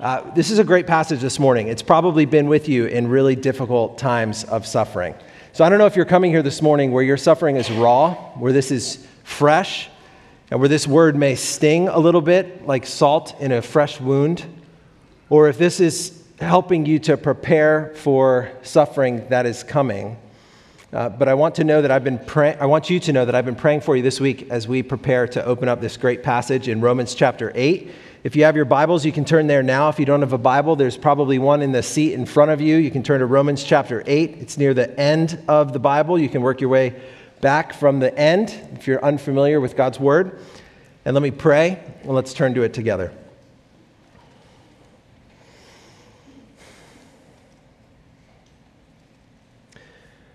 Uh, this is a great passage this morning. It's probably been with you in really difficult times of suffering. So I don't know if you're coming here this morning where your suffering is raw, where this is fresh, and where this word may sting a little bit like salt in a fresh wound, or if this is helping you to prepare for suffering that is coming. Uh, but I want to know that I've been pray- I want you to know that I've been praying for you this week as we prepare to open up this great passage in Romans chapter 8. If you have your Bibles, you can turn there now. If you don't have a Bible, there's probably one in the seat in front of you. You can turn to Romans chapter 8. It's near the end of the Bible. You can work your way back from the end if you're unfamiliar with God's Word. And let me pray, and let's turn to it together.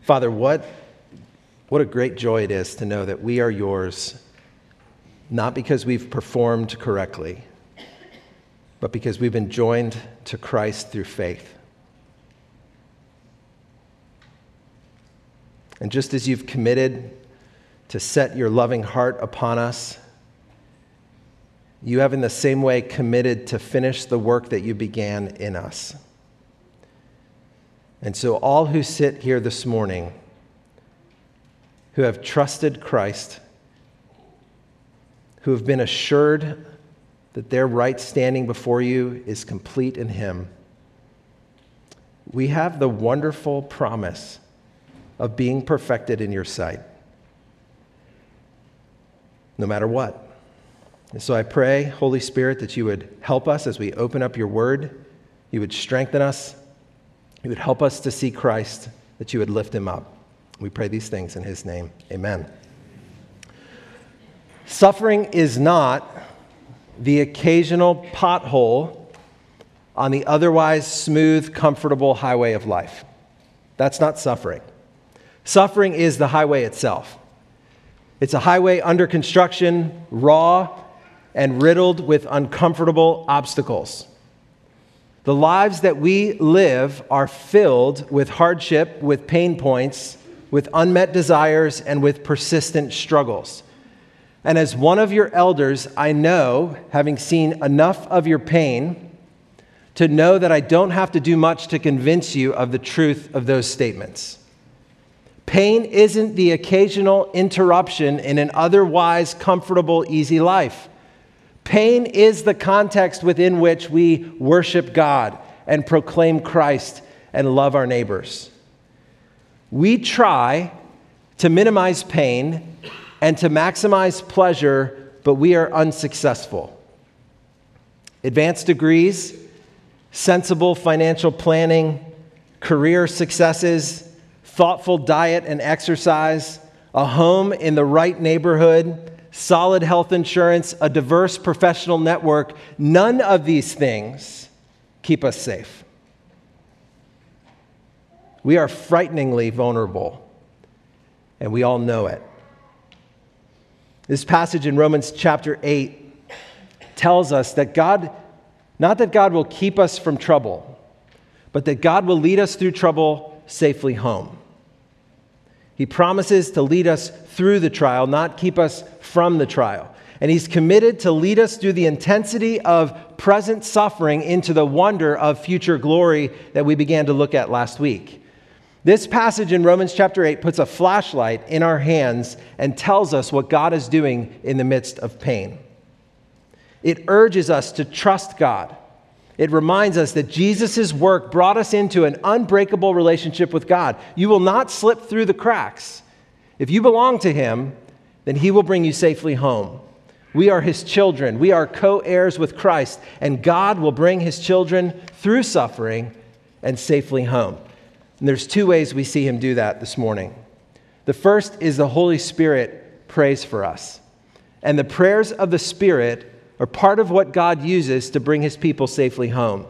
Father, what, what a great joy it is to know that we are yours, not because we've performed correctly, but because we've been joined to Christ through faith. And just as you've committed to set your loving heart upon us, you have in the same way committed to finish the work that you began in us. And so, all who sit here this morning who have trusted Christ, who have been assured that their right standing before you is complete in Him, we have the wonderful promise of being perfected in your sight, no matter what. And so I pray, Holy Spirit, that you would help us as we open up your word, you would strengthen us you would help us to see Christ, that you would lift him up. We pray these things in his name. Amen. Suffering is not the occasional pothole on the otherwise smooth, comfortable highway of life. That's not suffering. Suffering is the highway itself. It's a highway under construction, raw, and riddled with uncomfortable obstacles. The lives that we live are filled with hardship, with pain points, with unmet desires, and with persistent struggles. And as one of your elders, I know, having seen enough of your pain, to know that I don't have to do much to convince you of the truth of those statements. Pain isn't the occasional interruption in an otherwise comfortable, easy life. Pain is the context within which we worship God and proclaim Christ and love our neighbors. We try to minimize pain and to maximize pleasure, but we are unsuccessful. Advanced degrees, sensible financial planning, career successes, thoughtful diet and exercise, a home in the right neighborhood, solid health insurance, a diverse professional network, none of these things keep us safe. We are frighteningly vulnerable, and we all know it. This passage in Romans chapter 8 tells us that God, not that God will keep us from trouble, but that God will lead us through trouble safely home. He promises to lead us through the trial, not keep us from the trial. And He's committed to lead us through the intensity of present suffering into the wonder of future glory that we began to look at last week. This passage in Romans chapter 8 puts a flashlight in our hands and tells us what God is doing in the midst of pain. It urges us to trust God it reminds us that Jesus' work brought us into an unbreakable relationship with God. You will not slip through the cracks. If you belong to Him, then He will bring you safely home. We are His children. We are co heirs with Christ, and God will bring His children through suffering and safely home. And there's two ways we see Him do that this morning. The first is the Holy Spirit prays for us. And the prayers of the Spirit are part of what God uses to bring his people safely home.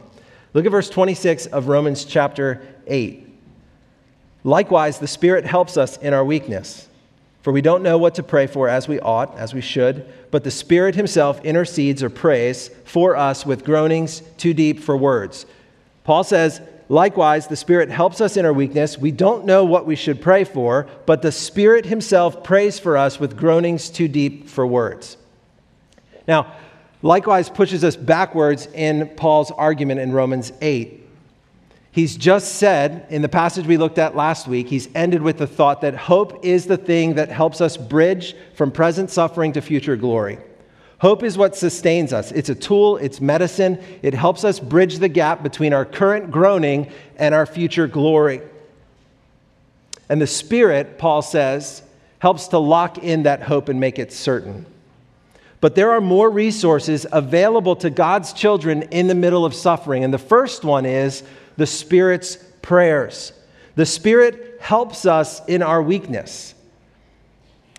Look at verse 26 of Romans chapter 8. Likewise, the Spirit helps us in our weakness. For we don't know what to pray for as we ought, as we should, but the Spirit Himself intercedes or prays for us with groanings too deep for words. Paul says, Likewise, the Spirit helps us in our weakness. We don't know what we should pray for, but the Spirit Himself prays for us with groanings too deep for words. Now, likewise pushes us backwards in Paul's argument in Romans 8. He's just said in the passage we looked at last week, he's ended with the thought that hope is the thing that helps us bridge from present suffering to future glory. Hope is what sustains us. It's a tool, it's medicine. It helps us bridge the gap between our current groaning and our future glory. And the Spirit, Paul says, helps to lock in that hope and make it certain. But there are more resources available to God's children in the middle of suffering. And the first one is the Spirit's prayers. The Spirit helps us in our weakness.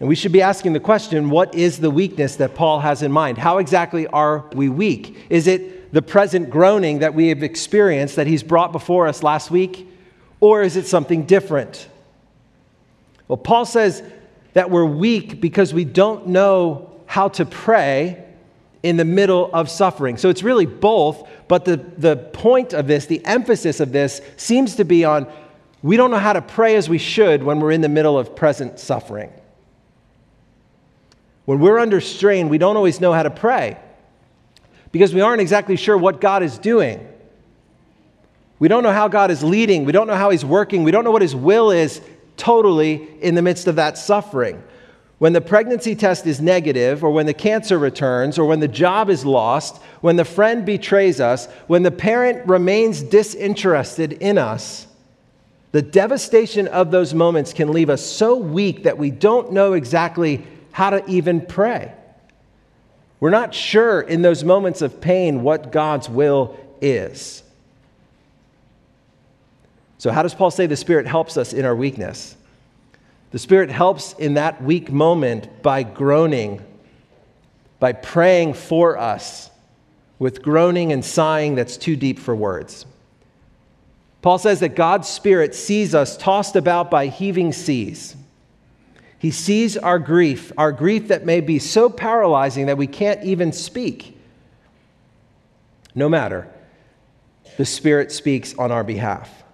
And we should be asking the question what is the weakness that Paul has in mind? How exactly are we weak? Is it the present groaning that we have experienced that he's brought before us last week? Or is it something different? Well, Paul says that we're weak because we don't know how to pray in the middle of suffering. So it's really both, but the, the point of this, the emphasis of this, seems to be on we don't know how to pray as we should when we're in the middle of present suffering. When we're under strain, we don't always know how to pray because we aren't exactly sure what God is doing. We don't know how God is leading. We don't know how He's working. We don't know what His will is totally in the midst of that suffering. When the pregnancy test is negative, or when the cancer returns, or when the job is lost, when the friend betrays us, when the parent remains disinterested in us, the devastation of those moments can leave us so weak that we don't know exactly how to even pray. We're not sure in those moments of pain what God's will is. So, how does Paul say the Spirit helps us in our weakness? The Spirit helps in that weak moment by groaning, by praying for us with groaning and sighing that's too deep for words. Paul says that God's Spirit sees us tossed about by heaving seas. He sees our grief, our grief that may be so paralyzing that we can't even speak. No matter, the Spirit speaks on our behalf.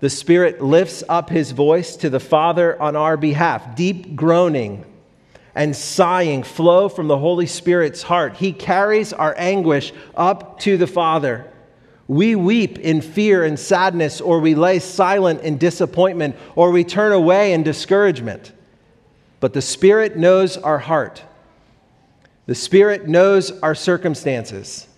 The Spirit lifts up his voice to the Father on our behalf. Deep groaning and sighing flow from the Holy Spirit's heart. He carries our anguish up to the Father. We weep in fear and sadness, or we lay silent in disappointment, or we turn away in discouragement. But the Spirit knows our heart. The Spirit knows our circumstances.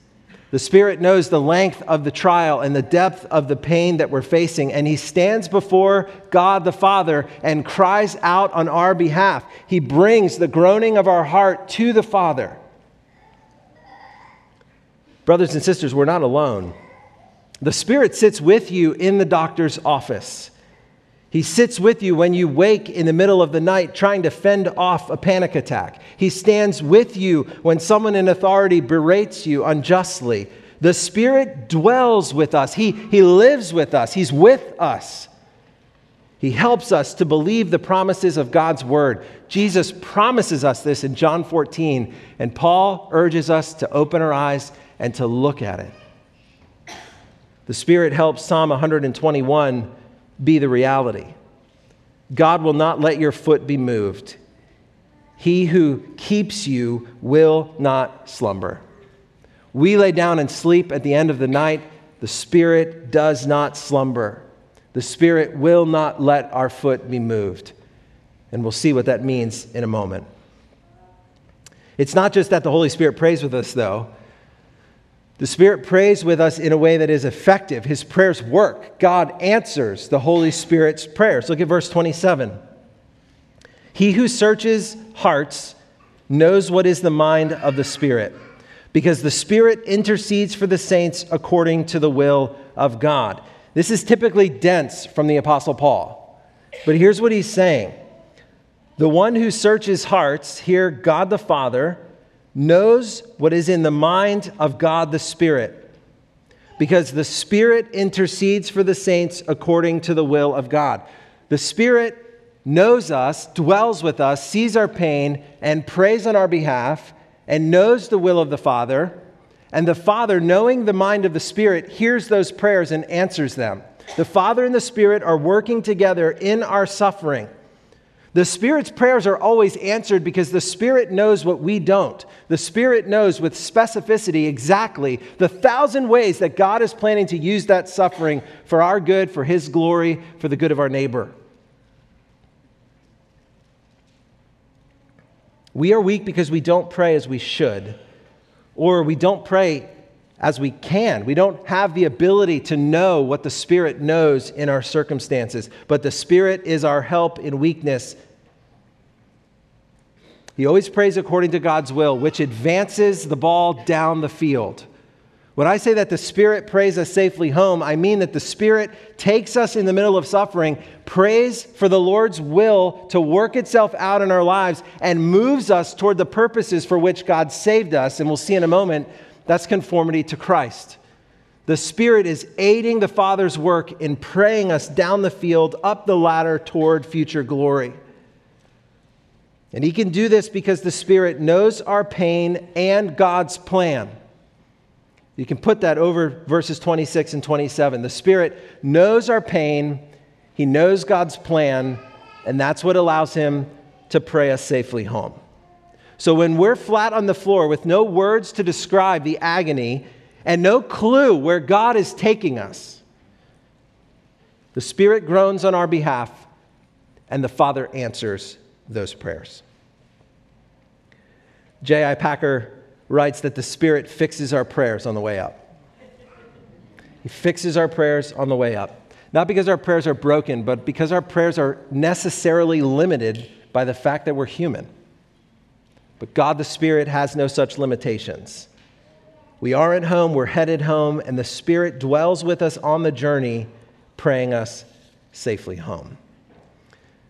The Spirit knows the length of the trial and the depth of the pain that we're facing, and He stands before God the Father and cries out on our behalf. He brings the groaning of our heart to the Father. Brothers and sisters, we're not alone. The Spirit sits with you in the doctor's office. He sits with you when you wake in the middle of the night trying to fend off a panic attack. He stands with you when someone in authority berates you unjustly. The Spirit dwells with us, He, he lives with us, He's with us. He helps us to believe the promises of God's word. Jesus promises us this in John 14, and Paul urges us to open our eyes and to look at it. The Spirit helps Psalm 121 be the reality. God will not let your foot be moved. He who keeps you will not slumber. We lay down and sleep at the end of the night. The Spirit does not slumber. The Spirit will not let our foot be moved. And we'll see what that means in a moment. It's not just that the Holy Spirit prays with us, though. The Spirit prays with us in a way that is effective. His prayers work. God answers the Holy Spirit's prayers. Look at verse 27. He who searches hearts knows what is the mind of the Spirit, because the Spirit intercedes for the saints according to the will of God. This is typically dense from the Apostle Paul. But here's what he's saying The one who searches hearts, here, God the Father, knows what is in the mind of God the Spirit, because the Spirit intercedes for the saints according to the will of God. The Spirit knows us, dwells with us, sees our pain, and prays on our behalf, and knows the will of the Father. And the Father, knowing the mind of the Spirit, hears those prayers and answers them. The Father and the Spirit are working together in our suffering The Spirit's prayers are always answered because the Spirit knows what we don't. The Spirit knows with specificity exactly the thousand ways that God is planning to use that suffering for our good, for His glory, for the good of our neighbor. We are weak because we don't pray as we should, or we don't pray as we can. We don't have the ability to know what the Spirit knows in our circumstances, but the Spirit is our help in weakness. He always prays according to God's will, which advances the ball down the field. When I say that the Spirit prays us safely home, I mean that the Spirit takes us in the middle of suffering, prays for the Lord's will to work itself out in our lives, and moves us toward the purposes for which God saved us. And we'll see in a moment that's conformity to Christ. The Spirit is aiding the Father's work in praying us down the field, up the ladder toward future glory. And He can do this because the Spirit knows our pain and God's plan. You can put that over verses 26 and 27. The Spirit knows our pain, He knows God's plan, and that's what allows Him to pray us safely home. So when we're flat on the floor with no words to describe the agony and no clue where God is taking us, the Spirit groans on our behalf, and the Father answers those prayers. J.I. Packer writes that the Spirit fixes our prayers on the way up. He fixes our prayers on the way up. Not because our prayers are broken, but because our prayers are necessarily limited by the fact that we're human. But God the Spirit has no such limitations. We are at home, we're headed home, and the Spirit dwells with us on the journey, praying us safely home.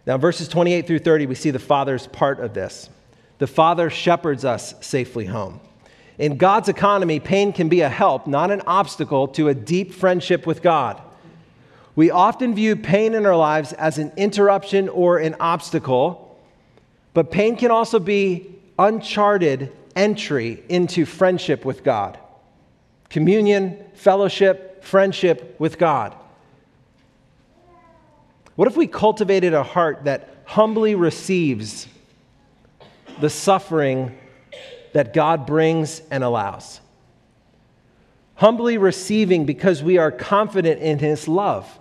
Now, verses 28 through 30, we see the Father's part of this. The Father shepherds us safely home. In God's economy, pain can be a help, not an obstacle to a deep friendship with God. We often view pain in our lives as an interruption or an obstacle, but pain can also be uncharted entry into friendship with God. Communion, fellowship, friendship with God. What if we cultivated a heart that humbly receives the suffering that God brings and allows. Humbly receiving because we are confident in his love.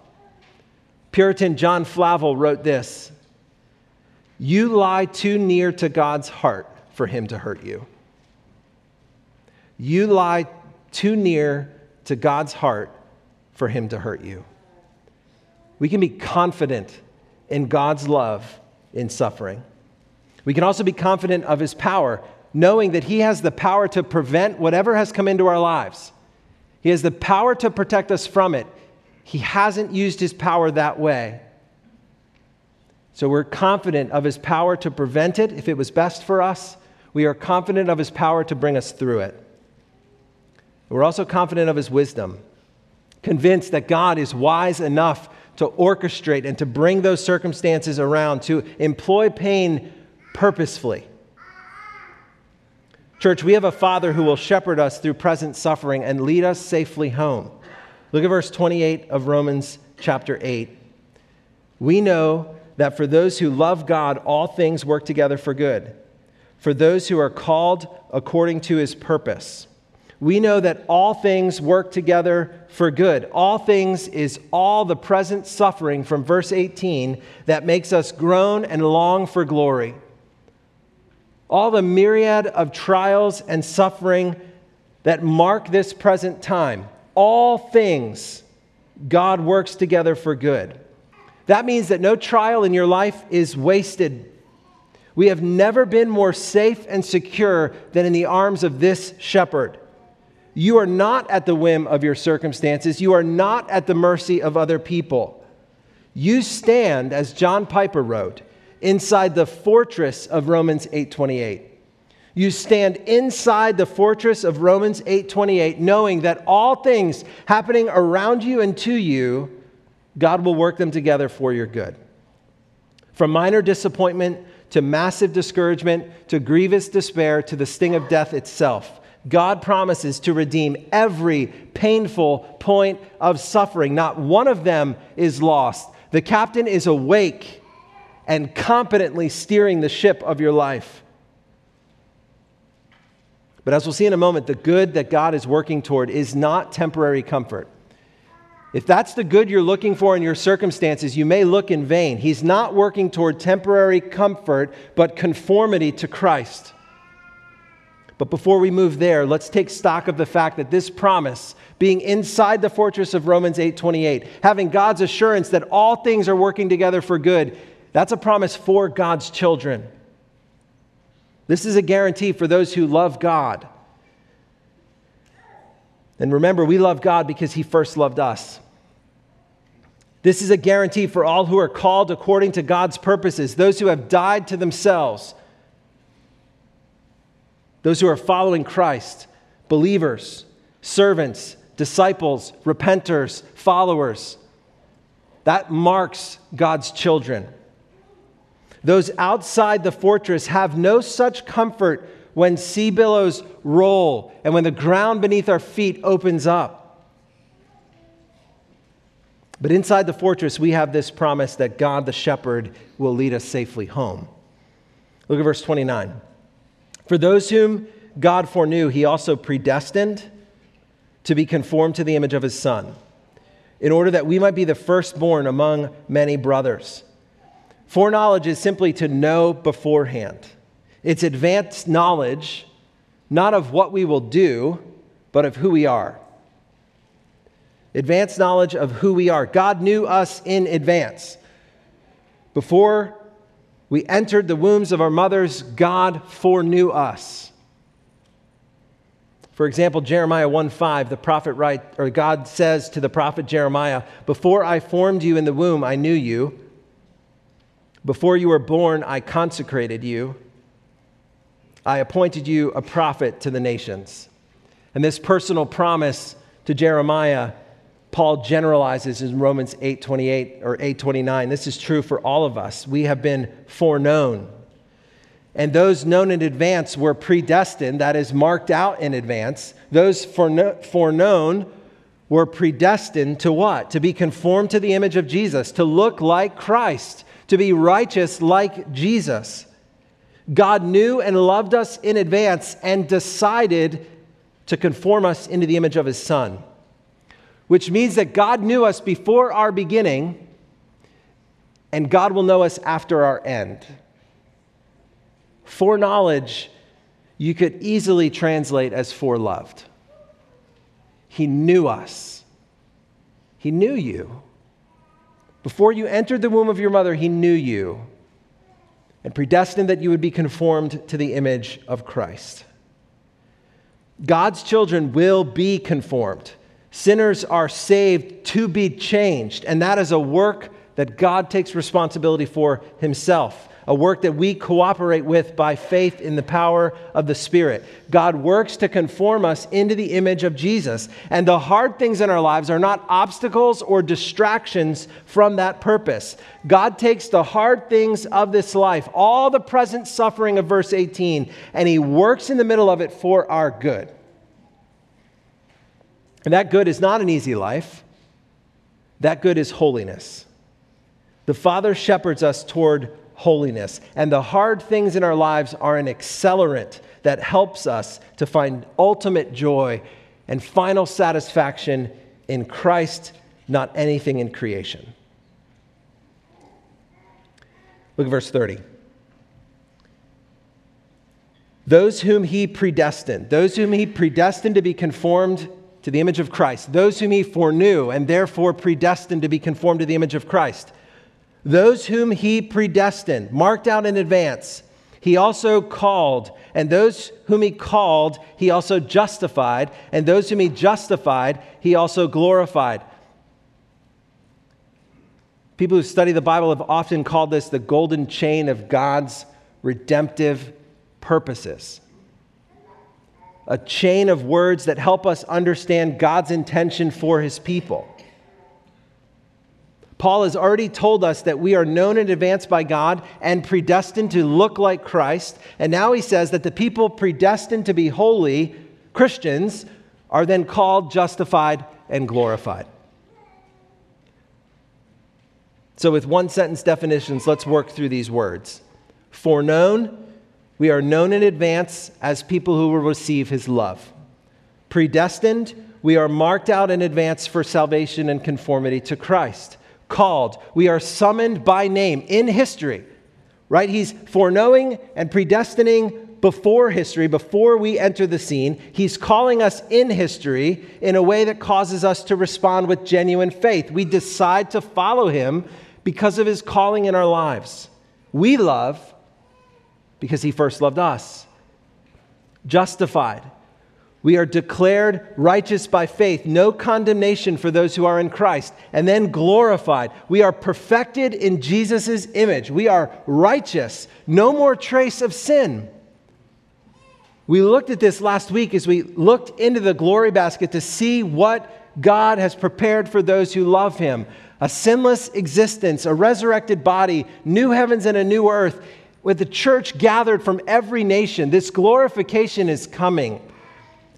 Puritan John Flavel wrote this You lie too near to God's heart for him to hurt you. You lie too near to God's heart for him to hurt you. We can be confident in God's love in suffering. We can also be confident of his power, knowing that he has the power to prevent whatever has come into our lives. He has the power to protect us from it. He hasn't used his power that way. So we're confident of his power to prevent it if it was best for us. We are confident of his power to bring us through it. We're also confident of his wisdom, convinced that God is wise enough to orchestrate and to bring those circumstances around, to employ pain purposefully. Church, we have a Father who will shepherd us through present suffering and lead us safely home. Look at verse 28 of Romans chapter 8. We know that for those who love God, all things work together for good, for those who are called according to his purpose. We know that all things work together for good. All things is all the present suffering from verse 18 that makes us groan and long for glory all the myriad of trials and suffering that mark this present time, all things God works together for good. That means that no trial in your life is wasted. We have never been more safe and secure than in the arms of this shepherd. You are not at the whim of your circumstances, you are not at the mercy of other people. You stand, as John Piper wrote, inside the fortress of Romans 8:28. You stand inside the fortress of Romans 8:28 knowing that all things happening around you and to you God will work them together for your good. From minor disappointment to massive discouragement to grievous despair to the sting of death itself, God promises to redeem every painful point of suffering. Not one of them is lost. The captain is awake and competently steering the ship of your life. But as we'll see in a moment, the good that God is working toward is not temporary comfort. If that's the good you're looking for in your circumstances, you may look in vain. He's not working toward temporary comfort, but conformity to Christ. But before we move there, let's take stock of the fact that this promise, being inside the fortress of Romans 8:28, having God's assurance that all things are working together for good, that's a promise for God's children. This is a guarantee for those who love God. And remember, we love God because he first loved us. This is a guarantee for all who are called according to God's purposes, those who have died to themselves, those who are following Christ, believers, servants, disciples, repenters, followers. That marks God's children. Those outside the fortress have no such comfort when sea billows roll and when the ground beneath our feet opens up. But inside the fortress, we have this promise that God the shepherd will lead us safely home. Look at verse 29. For those whom God foreknew, he also predestined to be conformed to the image of his Son, in order that we might be the firstborn among many brothers. Foreknowledge is simply to know beforehand, it's advanced knowledge, not of what we will do, but of who we are advanced knowledge of who we are. God knew us in advance. Before we entered the wombs of our mothers, God foreknew us. For example, Jeremiah 1:5, the prophet write, or God says to the prophet Jeremiah, "Before I formed you in the womb, I knew you. Before you were born, I consecrated you. I appointed you a prophet to the nations." And this personal promise to Jeremiah Paul generalizes in Romans 8:28 or 8:29. This is true for all of us. We have been foreknown. And those known in advance were predestined, that is marked out in advance. Those foreknown were predestined to what? To be conformed to the image of Jesus, to look like Christ, to be righteous like Jesus. God knew and loved us in advance and decided to conform us into the image of his son which means that God knew us before our beginning, and God will know us after our end. Foreknowledge, you could easily translate as foreloved. He knew us, He knew you. Before you entered the womb of your mother, He knew you and predestined that you would be conformed to the image of Christ. God's children will be conformed Sinners are saved to be changed, and that is a work that God takes responsibility for himself, a work that we cooperate with by faith in the power of the Spirit. God works to conform us into the image of Jesus, and the hard things in our lives are not obstacles or distractions from that purpose. God takes the hard things of this life, all the present suffering of verse 18, and he works in the middle of it for our good. And that good is not an easy life, that good is holiness. The Father shepherds us toward holiness, and the hard things in our lives are an accelerant that helps us to find ultimate joy and final satisfaction in Christ, not anything in creation. Look at verse 30. Those whom he predestined, those whom he predestined to be conformed to the image of Christ, those whom he foreknew and therefore predestined to be conformed to the image of Christ, those whom he predestined, marked out in advance, he also called, and those whom he called, he also justified, and those whom he justified, he also glorified. People who study the Bible have often called this the golden chain of God's redemptive purposes a chain of words that help us understand God's intention for his people. Paul has already told us that we are known in advance by God and predestined to look like Christ. And now he says that the people predestined to be holy, Christians, are then called, justified, and glorified. So, with one sentence definitions, let's work through these words. Foreknown, we are known in advance as people who will receive his love. Predestined, we are marked out in advance for salvation and conformity to Christ. Called, we are summoned by name in history, right? He's foreknowing and predestining before history, before we enter the scene. He's calling us in history in a way that causes us to respond with genuine faith. We decide to follow him because of his calling in our lives. We love because he first loved us. Justified. We are declared righteous by faith, no condemnation for those who are in Christ. And then glorified. We are perfected in Jesus' image. We are righteous, no more trace of sin. We looked at this last week as we looked into the glory basket to see what God has prepared for those who love him a sinless existence, a resurrected body, new heavens and a new earth, with the church gathered from every nation. This glorification is coming.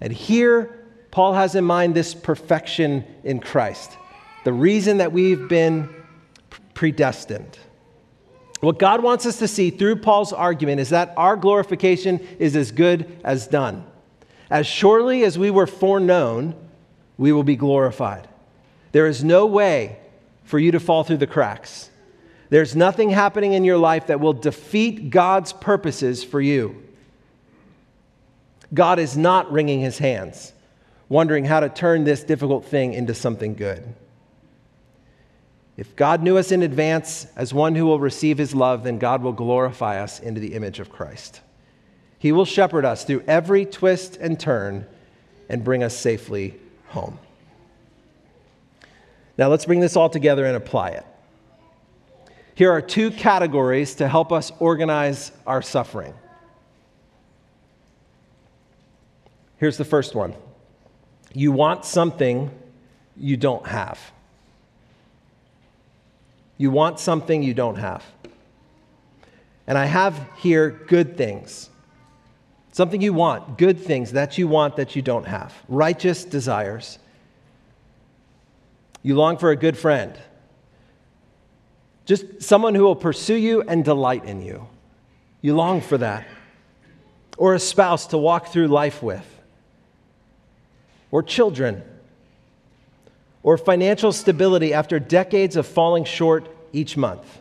And here, Paul has in mind this perfection in Christ, the reason that we've been predestined. What God wants us to see through Paul's argument is that our glorification is as good as done. As surely as we were foreknown, we will be glorified. There is no way for you to fall through the cracks. There's nothing happening in your life that will defeat God's purposes for you. God is not wringing his hands, wondering how to turn this difficult thing into something good. If God knew us in advance as one who will receive his love, then God will glorify us into the image of Christ. He will shepherd us through every twist and turn and bring us safely home. Now let's bring this all together and apply it. Here are two categories to help us organize our suffering. Here's the first one you want something you don't have. You want something you don't have. And I have here good things. Something you want, good things that you want that you don't have, righteous desires. You long for a good friend, just someone who will pursue you and delight in you. You long for that. Or a spouse to walk through life with, or children, or financial stability after decades of falling short each month.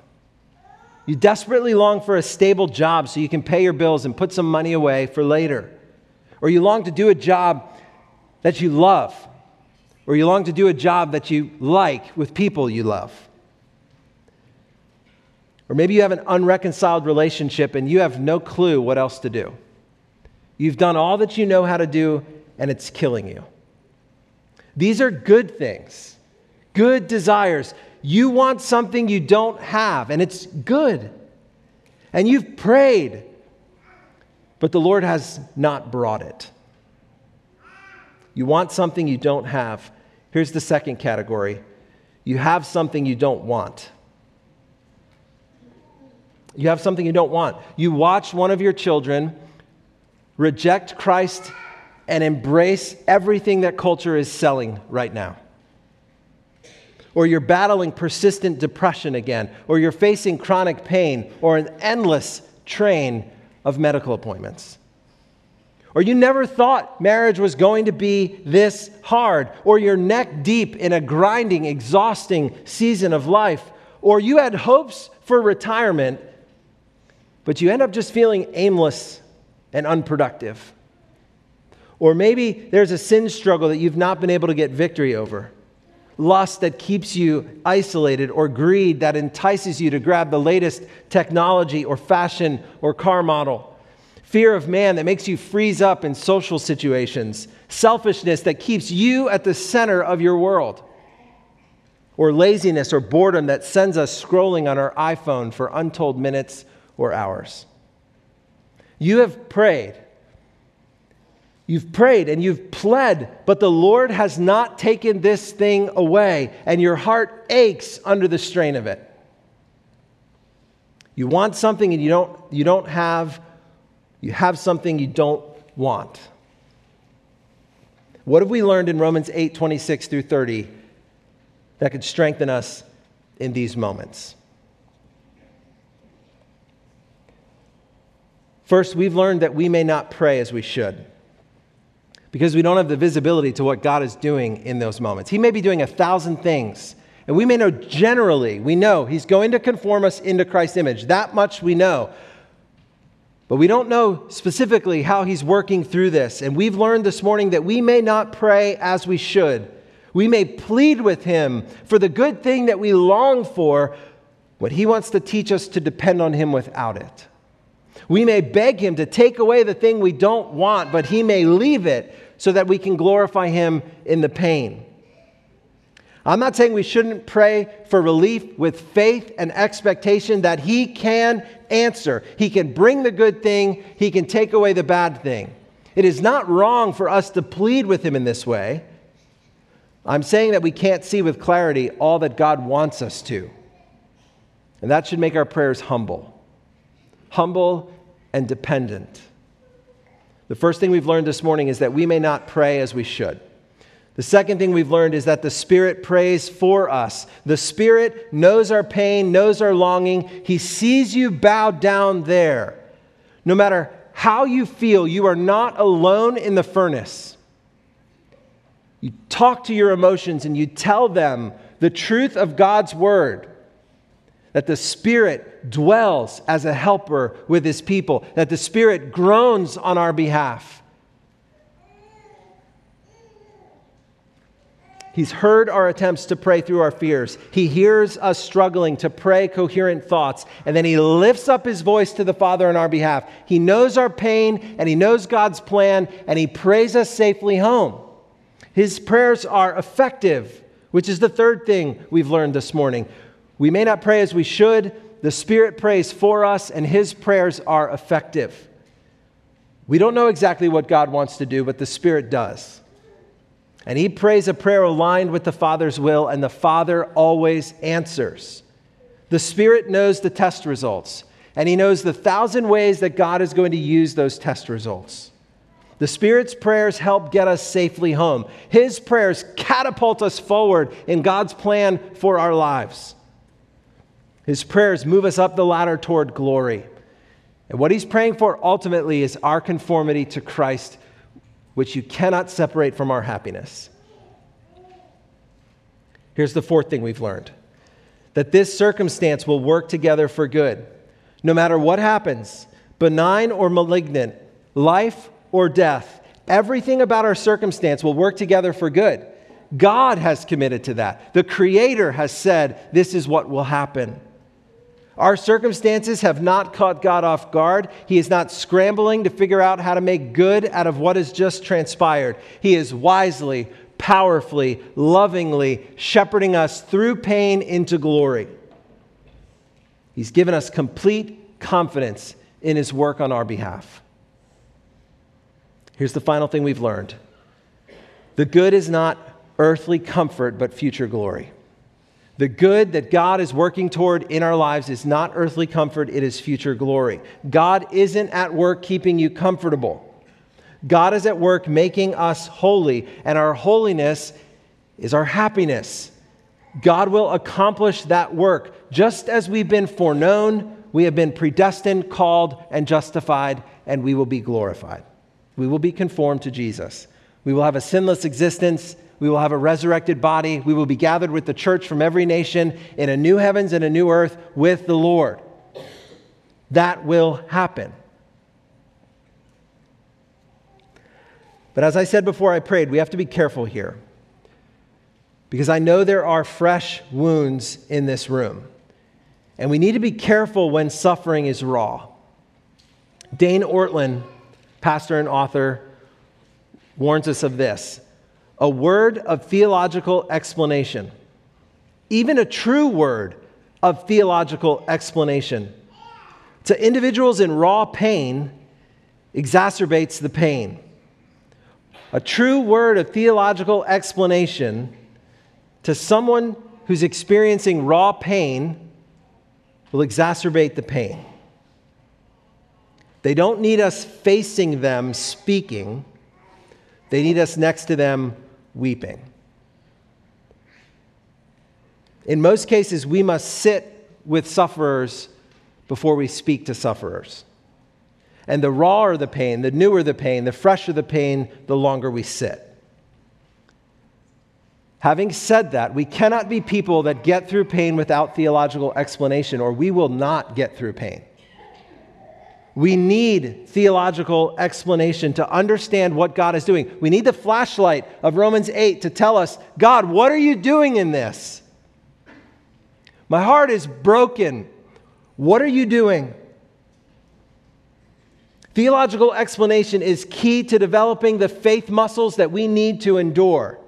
You desperately long for a stable job so you can pay your bills and put some money away for later. Or you long to do a job that you love or you long to do a job that you like with people you love. Or maybe you have an unreconciled relationship and you have no clue what else to do. You've done all that you know how to do and it's killing you. These are good things, good desires. You want something you don't have, and it's good. And you've prayed, but the Lord has not brought it. You want something you don't have, Here's the second category you have something you don't want. You have something you don't want. You watch one of your children reject Christ and embrace everything that culture is selling right now. Or you're battling persistent depression again, or you're facing chronic pain, or an endless train of medical appointments. Or you never thought marriage was going to be this hard. Or you're neck deep in a grinding, exhausting season of life. Or you had hopes for retirement, but you end up just feeling aimless and unproductive. Or maybe there's a sin struggle that you've not been able to get victory over. Lust that keeps you isolated, or greed that entices you to grab the latest technology or fashion or car model fear of man that makes you freeze up in social situations, selfishness that keeps you at the center of your world, or laziness or boredom that sends us scrolling on our iPhone for untold minutes or hours. You have prayed. You've prayed and you've pled, but the Lord has not taken this thing away, and your heart aches under the strain of it. You want something and you don't, you don't have you have something you don't want. What have we learned in Romans 8 26 through 30 that could strengthen us in these moments. First, we've learned that we may not pray as we should because we don't have the visibility to what God is doing in those moments. He may be doing a thousand things, and we may know generally, we know He's going to conform us into Christ's image. That much we know. But we don't know specifically how He's working through this. And we've learned this morning that we may not pray as we should. We may plead with Him for the good thing that we long for, but He wants to teach us to depend on Him without it. We may beg him to take away the thing we don't want, but he may leave it so that we can glorify him in the pain. I'm not saying we shouldn't pray for relief with faith and expectation that he can answer. He can bring the good thing, he can take away the bad thing. It is not wrong for us to plead with him in this way. I'm saying that we can't see with clarity all that God wants us to. And that should make our prayers humble. Humble and dependent. The first thing we've learned this morning is that we may not pray as we should. The second thing we've learned is that the Spirit prays for us. The Spirit knows our pain, knows our longing. He sees you bowed down there. No matter how you feel, you are not alone in the furnace. You talk to your emotions and you tell them the truth of God's word that the Spirit dwells as a helper with His people, that the Spirit groans on our behalf. He's heard our attempts to pray through our fears. He hears us struggling to pray coherent thoughts, and then He lifts up His voice to the Father on our behalf. He knows our pain, and He knows God's plan, and He prays us safely home. His prayers are effective, which is the third thing we've learned this morning. We may not pray as we should. The Spirit prays for us, and His prayers are effective. We don't know exactly what God wants to do, but the Spirit does. And He prays a prayer aligned with the Father's will, and the Father always answers. The Spirit knows the test results, and He knows the thousand ways that God is going to use those test results. The Spirit's prayers help get us safely home. His prayers catapult us forward in God's plan for our lives. His prayers move us up the ladder toward glory. And what he's praying for ultimately is our conformity to Christ, which you cannot separate from our happiness. Here's the fourth thing we've learned that this circumstance will work together for good. No matter what happens, benign or malignant, life or death, everything about our circumstance will work together for good. God has committed to that. The Creator has said, This is what will happen. Our circumstances have not caught God off guard. He is not scrambling to figure out how to make good out of what has just transpired. He is wisely, powerfully, lovingly shepherding us through pain into glory. He's given us complete confidence in His work on our behalf. Here's the final thing we've learned the good is not earthly comfort, but future glory. The good that God is working toward in our lives is not earthly comfort, it is future glory. God isn't at work keeping you comfortable. God is at work making us holy, and our holiness is our happiness. God will accomplish that work. Just as we've been foreknown, we have been predestined, called, and justified, and we will be glorified. We will be conformed to Jesus. We will have a sinless existence we will have a resurrected body. We will be gathered with the church from every nation in a new heavens and a new earth with the Lord. That will happen. But as I said before I prayed, we have to be careful here. Because I know there are fresh wounds in this room. And we need to be careful when suffering is raw. Dane Ortlund, pastor and author, warns us of this a word of theological explanation, even a true word of theological explanation, to individuals in raw pain exacerbates the pain. A true word of theological explanation to someone who's experiencing raw pain will exacerbate the pain. They don't need us facing them speaking, they need us next to them weeping. In most cases, we must sit with sufferers before we speak to sufferers. And the rawer the pain, the newer the pain, the fresher the pain, the longer we sit. Having said that, we cannot be people that get through pain without theological explanation, or we will not get through pain. We need theological explanation to understand what God is doing. We need the flashlight of Romans 8 to tell us, God, what are you doing in this? My heart is broken. What are you doing? Theological explanation is key to developing the faith muscles that we need to endure.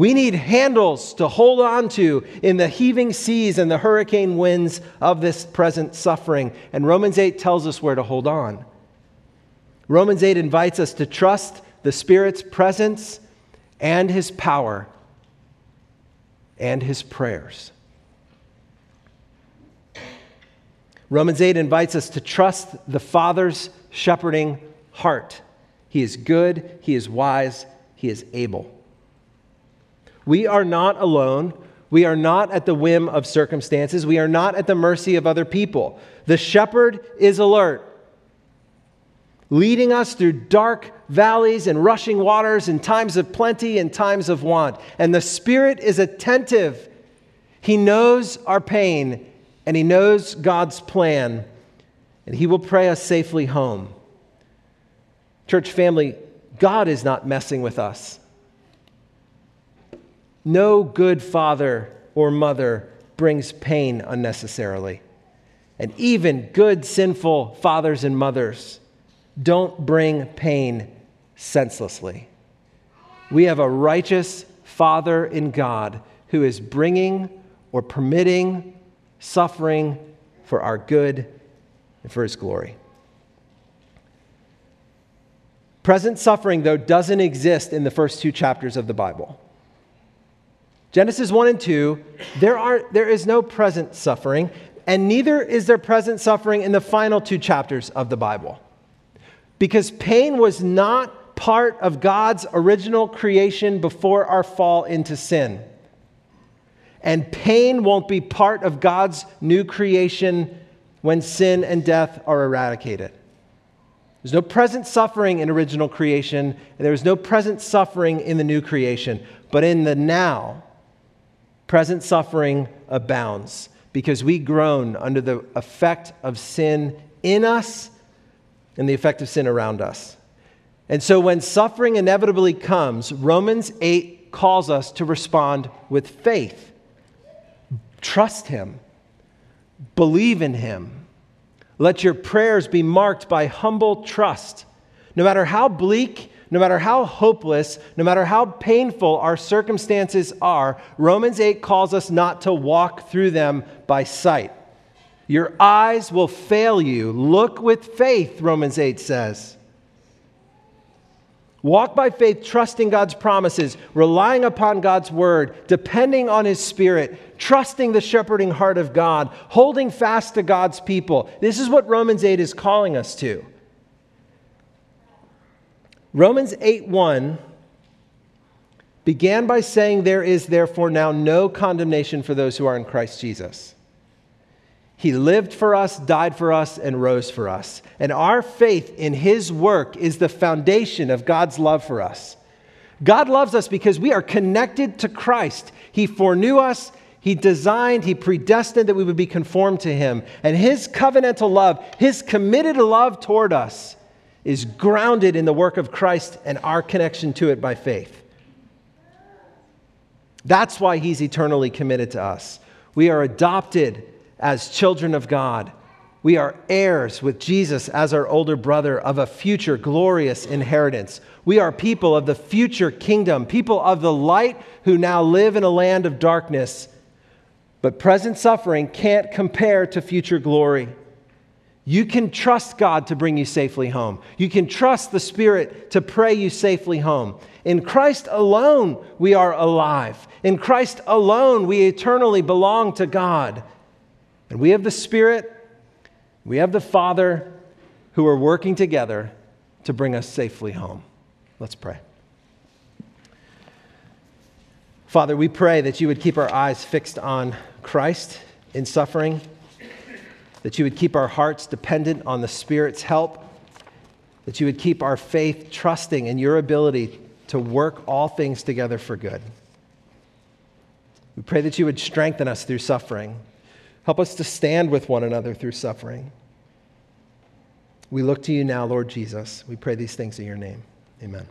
We need handles to hold on to in the heaving seas and the hurricane winds of this present suffering. And Romans 8 tells us where to hold on. Romans 8 invites us to trust the Spirit's presence and His power and His prayers. Romans 8 invites us to trust the Father's shepherding heart. He is good, He is wise, He is able. We are not alone. We are not at the whim of circumstances. We are not at the mercy of other people. The shepherd is alert, leading us through dark valleys and rushing waters in times of plenty and times of want. And the Spirit is attentive. He knows our pain and He knows God's plan, and He will pray us safely home. Church family, God is not messing with us. No good father or mother brings pain unnecessarily. And even good, sinful fathers and mothers don't bring pain senselessly. We have a righteous Father in God who is bringing or permitting suffering for our good and for his glory. Present suffering, though, doesn't exist in the first two chapters of the Bible. Genesis 1 and 2, there, are, there is no present suffering, and neither is there present suffering in the final two chapters of the Bible. Because pain was not part of God's original creation before our fall into sin. And pain won't be part of God's new creation when sin and death are eradicated. There's no present suffering in original creation, and there is no present suffering in the new creation. But in the now, present suffering abounds because we groan under the effect of sin in us and the effect of sin around us. And so when suffering inevitably comes, Romans 8 calls us to respond with faith. Trust Him, believe in Him. Let your prayers be marked by humble trust. No matter how bleak no matter how hopeless, no matter how painful our circumstances are, Romans 8 calls us not to walk through them by sight. Your eyes will fail you. Look with faith, Romans 8 says. Walk by faith, trusting God's promises, relying upon God's word, depending on his spirit, trusting the shepherding heart of God, holding fast to God's people. This is what Romans 8 is calling us to. Romans 8 1 began by saying, There is therefore now no condemnation for those who are in Christ Jesus. He lived for us, died for us, and rose for us. And our faith in His work is the foundation of God's love for us. God loves us because we are connected to Christ. He foreknew us, He designed, He predestined that we would be conformed to Him. And His covenantal love, His committed love toward us, is grounded in the work of Christ and our connection to it by faith. That's why he's eternally committed to us. We are adopted as children of God. We are heirs with Jesus as our older brother of a future glorious inheritance. We are people of the future kingdom, people of the light who now live in a land of darkness. But present suffering can't compare to future glory. You can trust God to bring you safely home. You can trust the Spirit to pray you safely home. In Christ alone, we are alive. In Christ alone, we eternally belong to God. And we have the Spirit, we have the Father who are working together to bring us safely home. Let's pray. Father, we pray that you would keep our eyes fixed on Christ in suffering, that you would keep our hearts dependent on the Spirit's help, that you would keep our faith trusting in your ability to work all things together for good. We pray that you would strengthen us through suffering. Help us to stand with one another through suffering. We look to you now, Lord Jesus. We pray these things in your name. Amen.